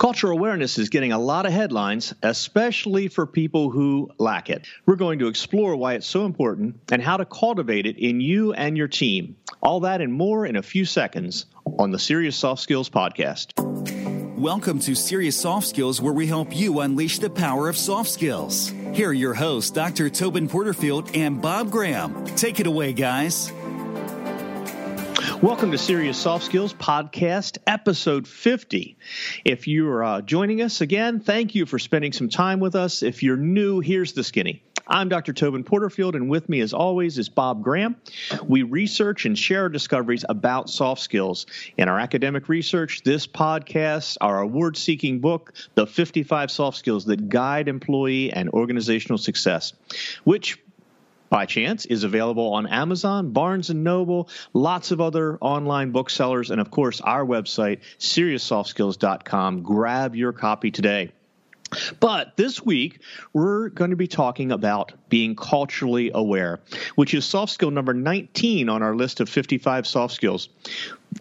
Cultural awareness is getting a lot of headlines, especially for people who lack it. We're going to explore why it's so important and how to cultivate it in you and your team. All that and more in a few seconds on the Serious Soft Skills Podcast. Welcome to Serious Soft Skills, where we help you unleash the power of soft skills. Here are your hosts, Dr. Tobin Porterfield and Bob Graham. Take it away, guys. Welcome to Serious Soft Skills Podcast, episode 50. If you're uh, joining us again, thank you for spending some time with us. If you're new, here's the skinny. I'm Dr. Tobin Porterfield, and with me, as always, is Bob Graham. We research and share our discoveries about soft skills. In our academic research, this podcast, our award seeking book, The 55 Soft Skills That Guide Employee and Organizational Success, which by chance is available on Amazon, Barnes and Noble, lots of other online booksellers, and of course our website, SeriousSoftSkills.com. Grab your copy today. But this week, we're going to be talking about being culturally aware, which is soft skill number 19 on our list of 55 soft skills.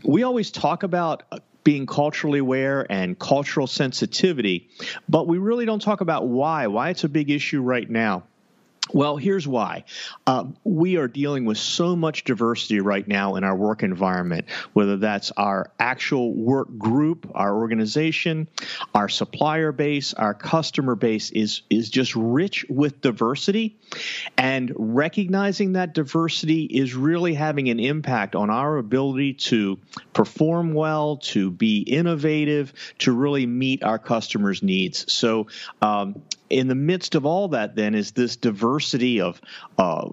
We always talk about uh, being culturally aware and cultural sensitivity, but we really don't talk about why, why it's a big issue right now. Well, here's why. Uh, we are dealing with so much diversity right now in our work environment, whether that's our actual work group, our organization, our supplier base, our customer base is, is just rich with diversity. And recognizing that diversity is really having an impact on our ability to perform well, to be innovative, to really meet our customers' needs. So, um, in the midst of all that, then, is this diversity of, uh,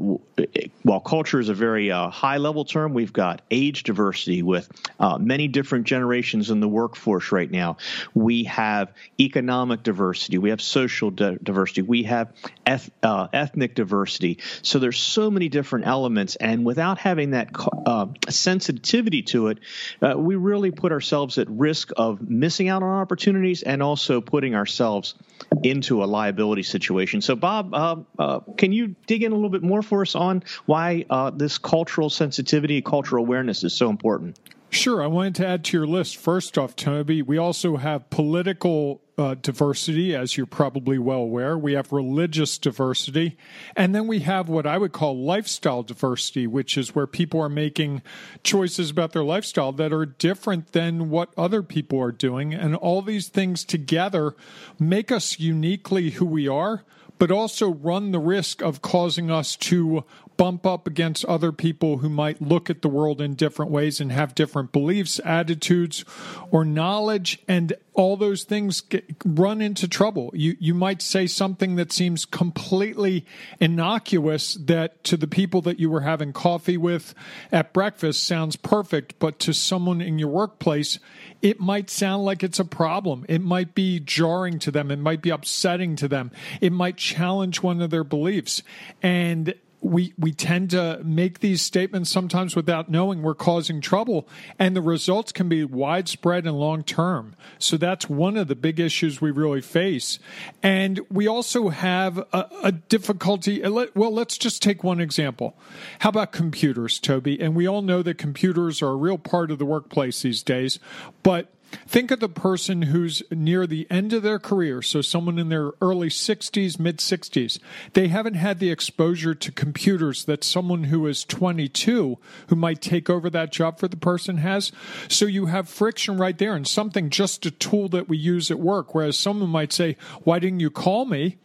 while culture is a very uh, high level term, we've got age diversity with uh, many different generations in the workforce right now. We have economic diversity, we have social di- diversity, we have eth- uh, ethnic diversity. So there's so many different elements, and without having that uh, sensitivity to it, uh, we really put ourselves at risk of missing out on opportunities and also putting ourselves into a liability situation. So, Bob, uh, uh, can you dig in a little bit more for us on why uh, this cultural sensitivity, cultural awareness is so important? Sure. I wanted to add to your list, first off, Toby, we also have political uh, diversity, as you're probably well aware. We have religious diversity. And then we have what I would call lifestyle diversity, which is where people are making choices about their lifestyle that are different than what other people are doing. And all these things together make us uniquely who we are but also run the risk of causing us to bump up against other people who might look at the world in different ways and have different beliefs, attitudes, or knowledge, and all those things get, run into trouble. You you might say something that seems completely innocuous that to the people that you were having coffee with at breakfast sounds perfect, but to someone in your workplace, it might sound like it's a problem. It might be jarring to them. It might be upsetting to them. It might challenge one of their beliefs. And we we tend to make these statements sometimes without knowing we're causing trouble and the results can be widespread and long term so that's one of the big issues we really face. And we also have a, a difficulty well let's just take one example. How about computers toby? And we all know that computers are a real part of the workplace these days but Think of the person who's near the end of their career, so someone in their early 60s, mid 60s. They haven't had the exposure to computers that someone who is 22 who might take over that job for the person has. So you have friction right there and something just a tool that we use at work. Whereas someone might say, Why didn't you call me?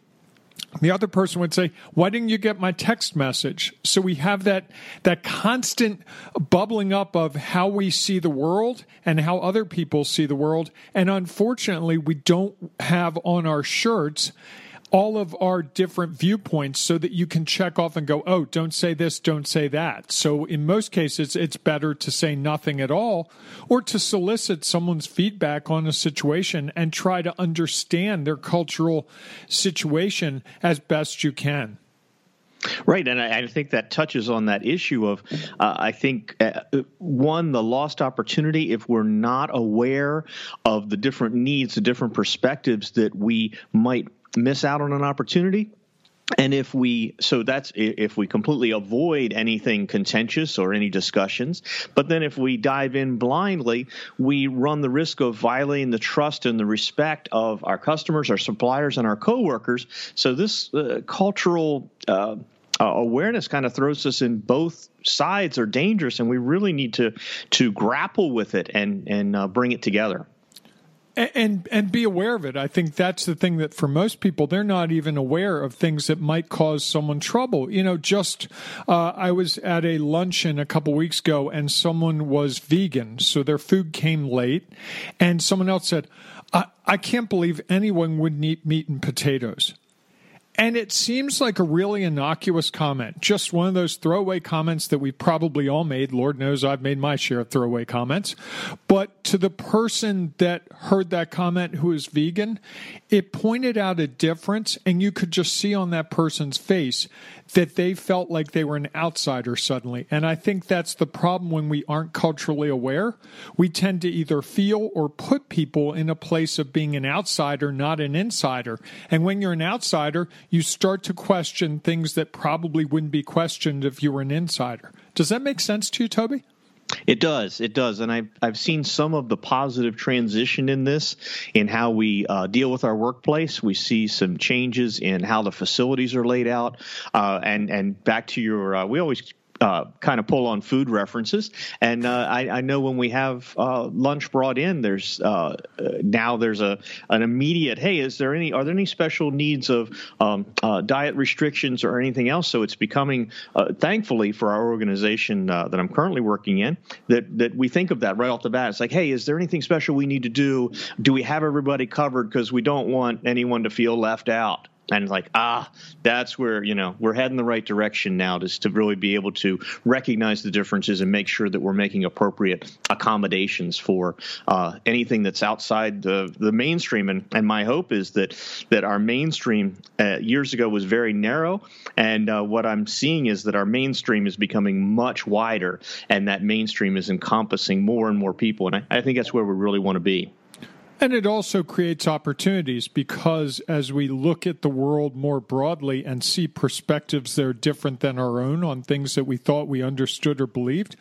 The other person would say why didn't you get my text message? So we have that that constant bubbling up of how we see the world and how other people see the world. And unfortunately we don't have on our shirts all of our different viewpoints so that you can check off and go, oh, don't say this, don't say that. So in most cases, it's better to say nothing at all or to solicit someone's feedback on a situation and try to understand their cultural situation as best you can. Right, and I, I, think that touches on that issue of, uh, I think, uh, one, the lost opportunity if we're not aware of the different needs, the different perspectives that we might miss out on an opportunity. And if we so that's if we completely avoid anything contentious or any discussions but then if we dive in blindly we run the risk of violating the trust and the respect of our customers our suppliers and our coworkers. So this uh, cultural uh, uh, awareness kind of throws us in both sides are dangerous and we really need to to grapple with it and and uh, bring it together and and be aware of it. I think that's the thing that for most people they're not even aware of things that might cause someone trouble. You know, just uh, I was at a luncheon a couple weeks ago and someone was vegan, so their food came late, and someone else said, "I, I can't believe anyone would eat meat and potatoes." And it seems like a really innocuous comment, just one of those throwaway comments that we probably all made. Lord knows I've made my share of throwaway comments. But to the person that heard that comment who is vegan, it pointed out a difference, and you could just see on that person's face that they felt like they were an outsider suddenly. And I think that's the problem when we aren't culturally aware. We tend to either feel or put people in a place of being an outsider, not an insider. And when you're an outsider, you start to question things that probably wouldn't be questioned if you were an insider. Does that make sense to you, Toby? It does. It does. And I've, I've seen some of the positive transition in this in how we uh, deal with our workplace. We see some changes in how the facilities are laid out. Uh, and, and back to your, uh, we always uh, kind of pull on food references. And uh, I, I, know when we have uh, lunch brought in, there's uh, uh, now there's a an immediate hey, is there any are there any special needs of um, uh, diet restrictions or anything else? So it's becoming, thankfully for our organization that I'm currently working in, that that we think of that right off the bat. It's like, hey, is there anything special we need to do? Do we have everybody covered? Because we don't want anyone to feel left out and like ah that's where you know we're heading the right direction now just to really be able to recognize the differences and make sure that we're making appropriate accommodations for uh, anything that's outside the the mainstream. And and my hope is that that our mainstream uh, years ago was very narrow. And uh, what I'm seeing is that our mainstream is becoming much wider and that mainstream is encompassing more and more people. And I, I think that's where we really want to be. And it also creates opportunities because as we look at the world more broadly and see perspectives that are different than our own on things that we thought we understood or believed,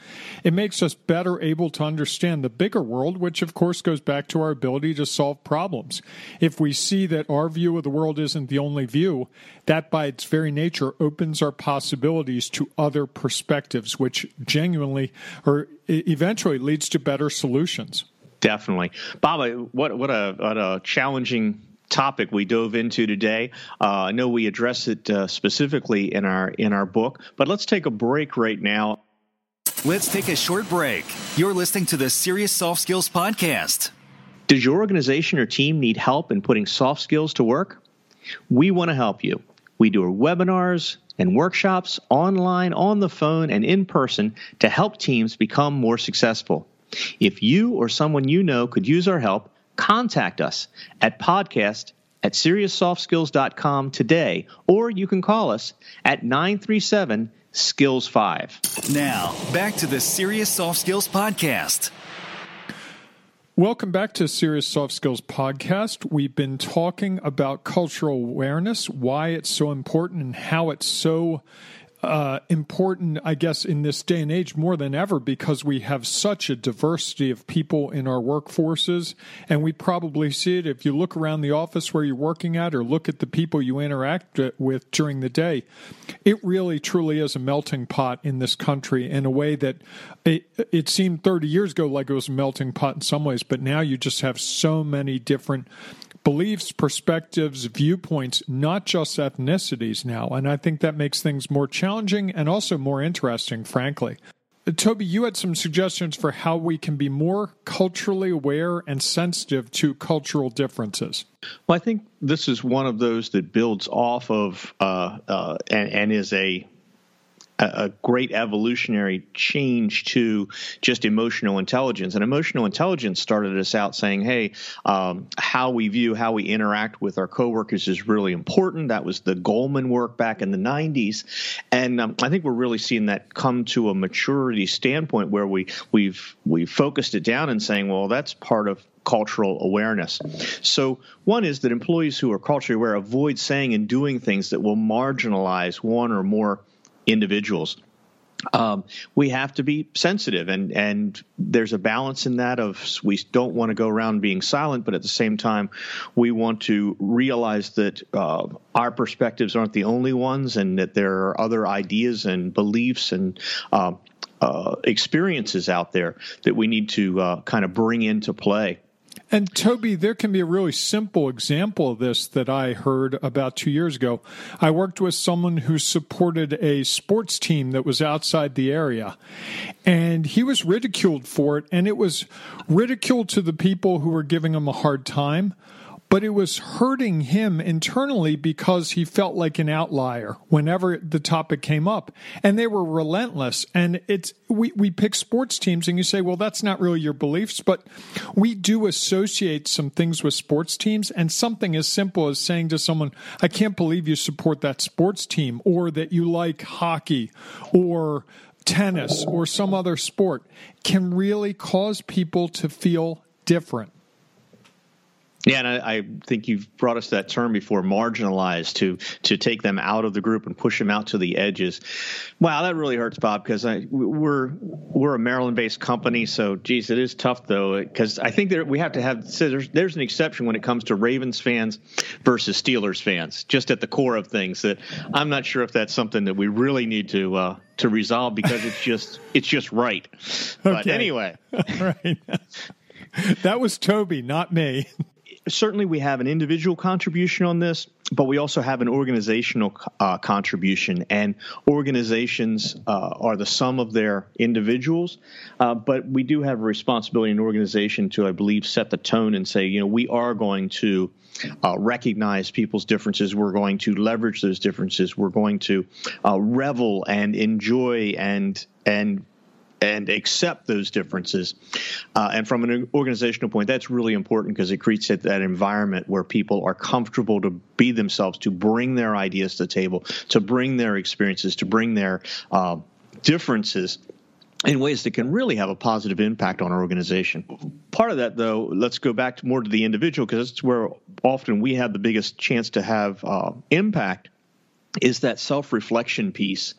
it makes us better able to understand the bigger world, which of course goes back to our ability to solve problems. If we see that our view of the world isn't the only view, that by its very nature opens our possibilities to other perspectives, which genuinely or eventually leads to better solutions. Definitely, Bob. What what a what a challenging topic we dove into today. Uh, I know we address it uh, specifically in our in our book, but let's take a break right now. Let's take a short break. You're listening to the Serious Soft Skills podcast. Does your organization or team need help in putting soft skills to work? We want to help you. We do webinars and workshops online, on the phone, and in person to help teams become more successful. If you or someone you know could use our help, contact us at podcast at serioussoftskills.com today, or you can call us at 937 Skills 5. Now, back to the Serious Soft Skills Podcast. Welcome back to Serious Soft Skills Podcast. We've been talking about cultural awareness, why it's so important, and how it's so uh, important, I guess, in this day and age more than ever because we have such a diversity of people in our workforces. And we probably see it if you look around the office where you're working at or look at the people you interact with during the day. It really, truly is a melting pot in this country in a way that it, it seemed 30 years ago like it was a melting pot in some ways, but now you just have so many different beliefs, perspectives, viewpoints, not just ethnicities now. And I think that makes things more challenging and also more interesting, frankly. Toby, you had some suggestions for how we can be more culturally aware and sensitive to cultural differences. Well, I think this is one of those that builds off of uh, uh, and, and is a a, great evolutionary change to just emotional intelligence. And emotional intelligence started us out saying, hey, um, how we view, how we interact with our coworkers is really important. That was the Goleman work back in the 90s. And um, I think we're really seeing that come to a maturity standpoint where we, we've, we've focused it down and saying, well, that's part of cultural awareness. So, one is that employees who are culturally aware avoid saying and doing things that will marginalize one or more individuals. Um, we have to be sensitive and and there's a balance in that of we don't want to go around being silent but at the same time we want to realize that uh, our perspectives aren't the only ones and that there are other ideas and beliefs and uh, uh, experiences out there that we need to uh, kind of bring into play and Toby, there can be a really simple example of this that I heard about two years ago. I worked with someone who supported a sports team that was outside the area, and he was ridiculed for it, and it was ridiculed to the people who were giving him a hard time but it was hurting him internally because he felt like an outlier whenever the topic came up. And they were relentless. And it's we, we pick sports teams and you say well that's not really your beliefs but we do associate some things with sports teams. And something as simple as saying to someone i can't believe you support that sports team or that you like hockey or tennis or some other sport can really cause people to feel different yeah, and I, I, think you've brought us that term before, marginalized, to to take them out of the group and push them out to the edges. Wow, that really hurts, Bob, because we're we're a Maryland-based company, so geez, it is tough though, because I think that we have to have so there's there's an exception when it comes to Ravens fans versus Steelers fans, just at the core of things. That I'm not sure if that's something that we really need to uh, to resolve because it's just it's just right. But okay. anyway, right. that was Toby, not me certainly we have an individual contribution on this, but we also have an organizational uh, contribution. And organizations uh, are the sum of their individuals, uh, but we do have a responsibility in organization to, I believe, set the tone and say, you know, we are going to. Uh, recognize people's differences. We're going to leverage those differences. We're going to uh, revel and enjoy and and and accept those differences. Uh, and from an organizational point, that's really important because it creates that environment where people are comfortable to be themselves, to bring their ideas to the table, to bring their experiences, to bring their uh, differences in ways that can really have a positive impact on our organization. Part of that, though, let's go back to more to the individual because that's where often we have the biggest chance to have uh, impact is that self reflection piece.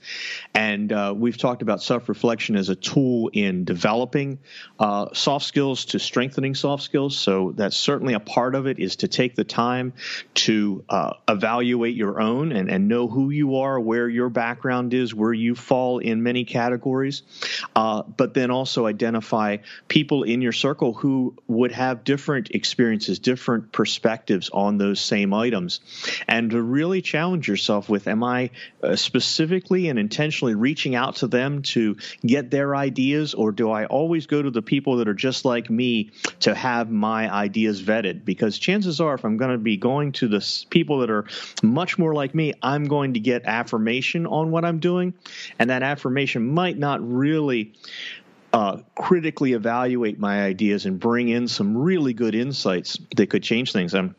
And uh, we've talked about self reflection as a tool in developing uh, soft skills to strengthening soft skills. So that's certainly a part of it is to take the time to uh, evaluate your own and, and know who you are, where your background is, where you fall in many categories. Uh, but then also identify people in your circle who would have different experiences, different perspectives on those same items. And to really challenge yourself with with? Am I uh, specifically and intentionally reaching out to them to get their ideas, or do I always go to the people that are just like me to have my ideas vetted? Because chances are, if I'm going to be going to the people that are much more like me, I'm going to get affirmation on what I'm doing, and that affirmation might not really uh, critically evaluate my ideas and bring in some really good insights that could change things. I'm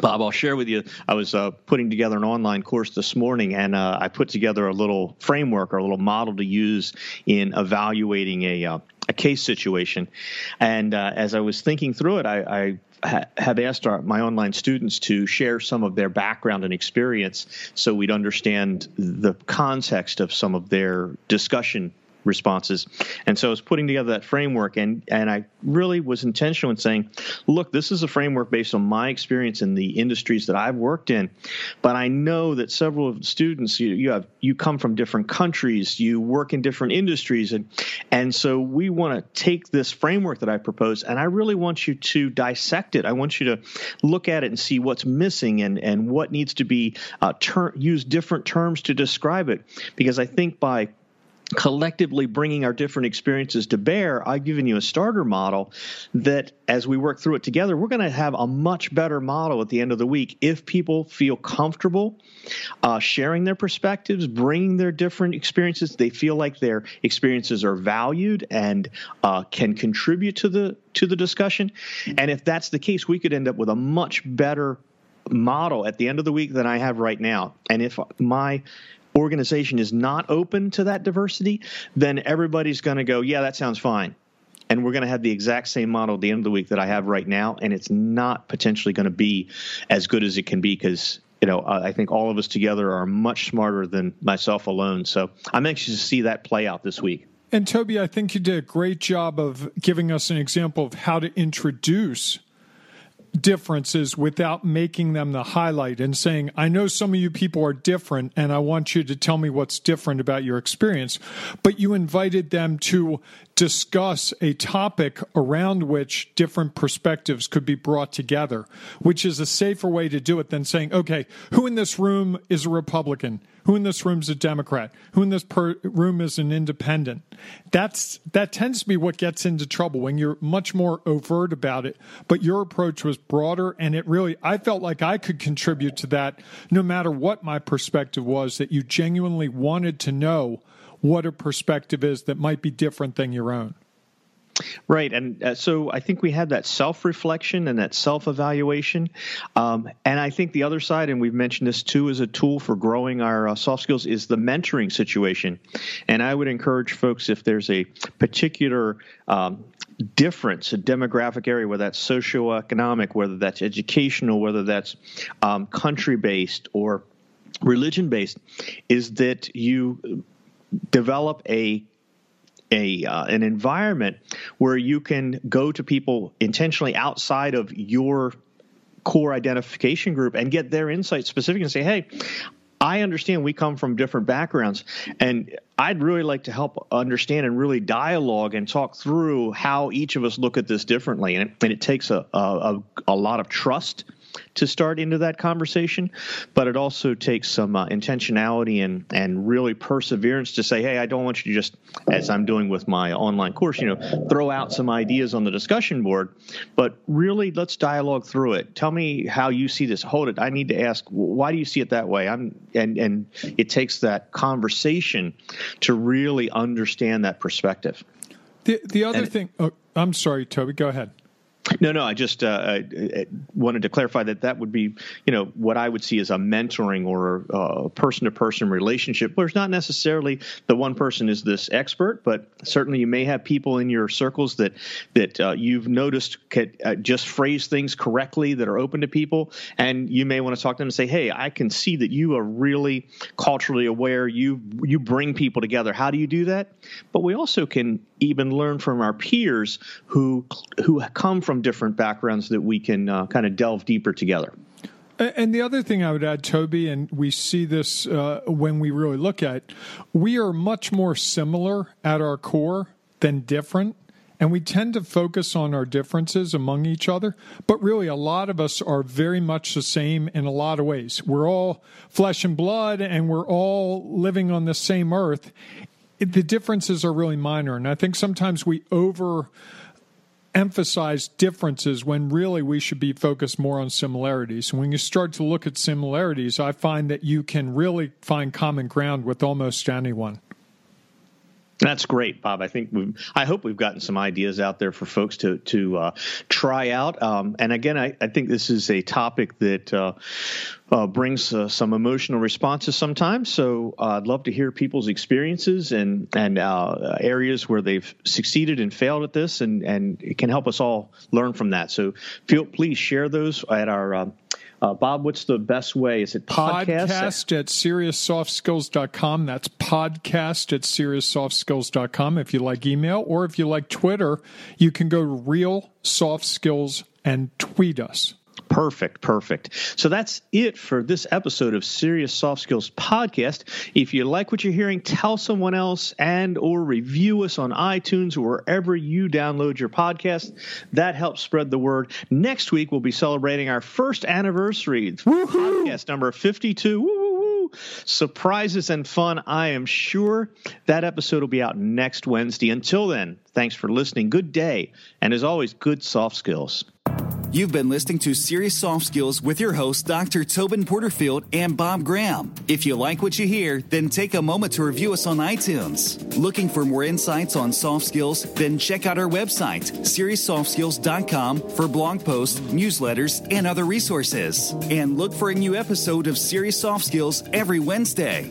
Bob, I'll share with you. I was uh, putting together an online course this morning, and uh, I put together a little framework or a little model to use in evaluating a uh, a case situation. And uh, as I was thinking through it, I, I have asked our, my online students to share some of their background and experience so we'd understand the context of some of their discussion responses. And so I was putting together that framework, and and I really was intentional in saying, look, this is a framework based on my experience in the industries that I've worked in, but I know that several of the students you, you have you come from different countries, you work in different industries, and and so we want to take this framework that I propose, and I really want you to dissect it. I want you to look at it and see what's missing and and what needs to be uh, ter- use different terms to describe it, because I think by collectively bringing our different experiences to bear, I've given you a starter model that as we work through it together, we're going to have a much better model at the end of the week if people feel comfortable uh, sharing their perspectives, bringing their different experiences. They feel like their experiences are valued and uh, can contribute to the to the discussion. And if that's the case, we could end up with a much better model at the end of the week than I have right now. And if my organization is not open to that diversity, then everybody's going to go, yeah, that sounds fine. and we're going to have the exact same model at the end of the week that I have right now, and it's not potentially going to be as good as it can be because you know, I think all of us together are much smarter than myself alone. So I'm anxious to see that play out this week. And Toby, I think you did a great job of giving us an example of how to introduce differences without making them the highlight and saying, I know some of you people are different and I want you to tell me what's different about your experience. But you invited them to discuss a topic around which different perspectives could be brought together, which is a safer way to do it than saying, okay, who in this room is a Republican? Who in this room is a Democrat? Who in this per- room is an independent? That's that tends to be what gets into trouble when you're much more overt about it. But your approach was broader, and it really I felt like I could contribute to that, no matter what my perspective was. That you genuinely wanted to know what a perspective is that might be different than your own. Right. And uh, so I think we had that self reflection and that self evaluation. Um, and I think the other side, and we've mentioned this too, as a tool for growing our uh, soft skills, is the mentoring situation. And I would encourage folks if there's a particular um, difference, a demographic area, whether that's socioeconomic, whether that's educational, whether that's um, country based or religion based, is that you develop a a uh, an environment where you can go to people intentionally outside of your core identification group and get their insights specific and say, hey, I understand we come from different backgrounds, and I'd really like to help understand and really dialogue and talk through how each of us look at this differently. And it, and it takes a, a, a lot of trust to start into that conversation, but it also takes some uh, intentionality and and really perseverance to say, hey, I don't want you to just, as I'm doing with my online course, you know, throw out some ideas on the discussion board, but really let's dialogue through it. Tell me how you see this. Hold it. I need to ask, why do you see it that way? I'm and and it takes that conversation to really understand that perspective. The the other and, thing, oh, I'm sorry, Toby. Go ahead. No, no. I just uh, wanted to clarify that that would be, you know, what I would see as a mentoring or a person-to-person relationship. Where it's not necessarily the one person is this expert, but certainly you may have people in your circles that that uh, you've noticed can uh, just phrase things correctly that are open to people, and you may want to talk to them and say, "Hey, I can see that you are really culturally aware. You you bring people together. How do you do that?" But we also can even learn from our peers who who come from different backgrounds that we can uh, kind of delve deeper together. And the other thing I would add, Toby, and we see this uh, when we really look at, we are much more similar at our core than different. And we tend to focus on our differences among each other, but really a lot of us are very much the same in a lot of ways. We're all flesh and blood and we're all living on the same earth. The differences are really minor. And I think sometimes we over emphasize differences when really we should be focused more on similarities. And when you start to look at similarities, I find that you can really find common ground with almost anyone. That's great, Bob. I think we I hope we've gotten some ideas out there for folks to to uh, try out. Um, and again, I, I, think this is a topic that uh, uh, brings uh, some emotional responses sometimes. So uh, I'd love to hear people's experiences and and uh, areas where they've succeeded and failed at this, and and it can help us all learn from that. So feel please share those at our uh, Bob, what's the best way? Is it podcast? Podcast at serioussoftskills.com. That's podcast at serioussoftskills.com if you like email. Or if you like Twitter, you can go to Real Soft Skills and tweet us. Perfect, perfect. So that's it for this episode of Serious Soft Skills podcast. If you like what you're hearing, tell someone else and or review us on iTunes or wherever you download your podcast. That helps spread the word. Next week we'll be celebrating our first anniversary, Woo-hoo! podcast number 52. Woo-hoo! Surprises and fun, I am sure. That episode will be out next Wednesday. Until then, thanks for listening. Good day, and as always, good soft skills. You've been listening to Serious Soft Skills with your hosts, Dr. Tobin Porterfield and Bob Graham. If you like what you hear, then take a moment to review us on iTunes. Looking for more insights on soft skills? Then check out our website, SeriousSoftSkills.com, for blog posts, newsletters, and other resources. And look for a new episode of Serious Soft Skills every Wednesday.